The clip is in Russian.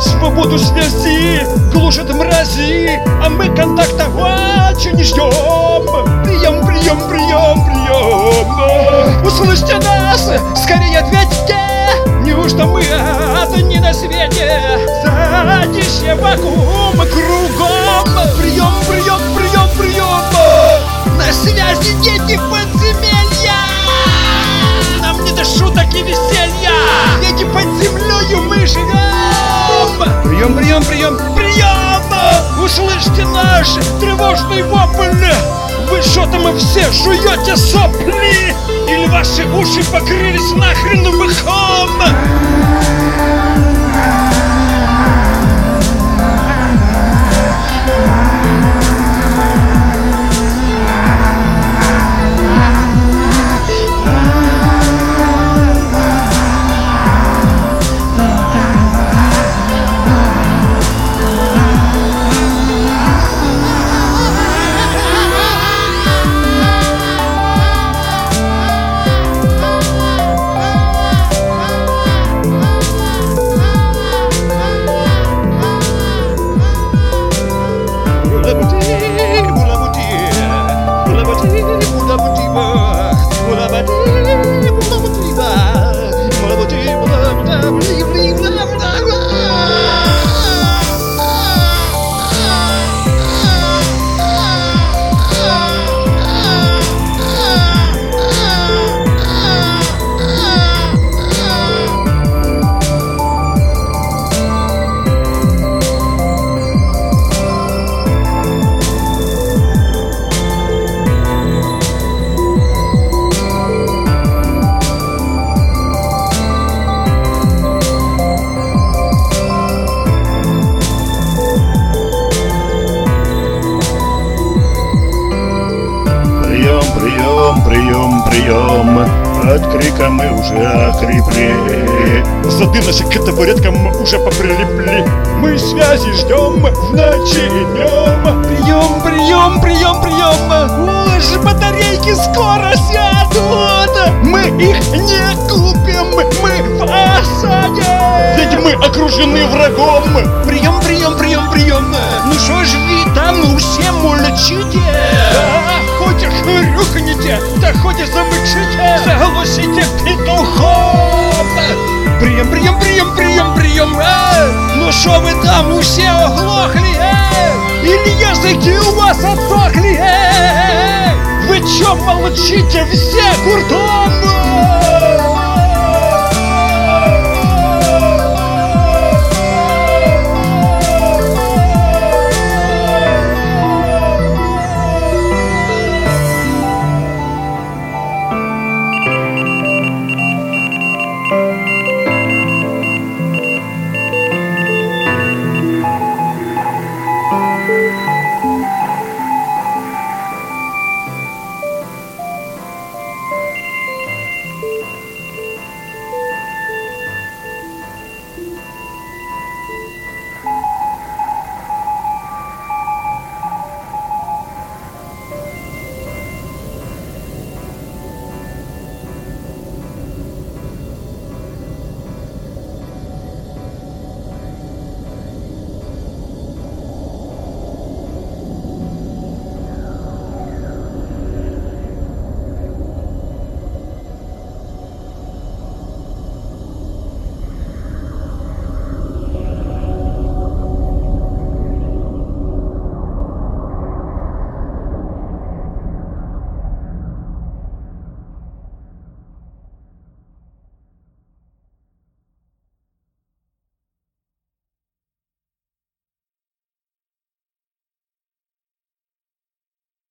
Свободу связи глушат мрази А мы контактовать не ждем Прием, прием, прием, прием Услышьте нас, скорее ответьте. Неужто мы одни на свете? Затишье вакуум кругом. Прием, прием Прием, прием, прием, прием Услышьте наш тревожный вопль Вы что там все жуете сопли! Или ваши уши покрылись нахрен мхом прием, От крика мы уже охрипли Зады наши к табуреткам уже поприлипли. Мы связи ждем в ночи и днем Прием, прием, прием, прием Уж батарейки скоро сядут. Мы их не купим, мы в осаде. Ведь мы окружены врагом. Прием, что вы там все оглохли а? Или языки у вас отсохли э? Вы чё молчите все куртом?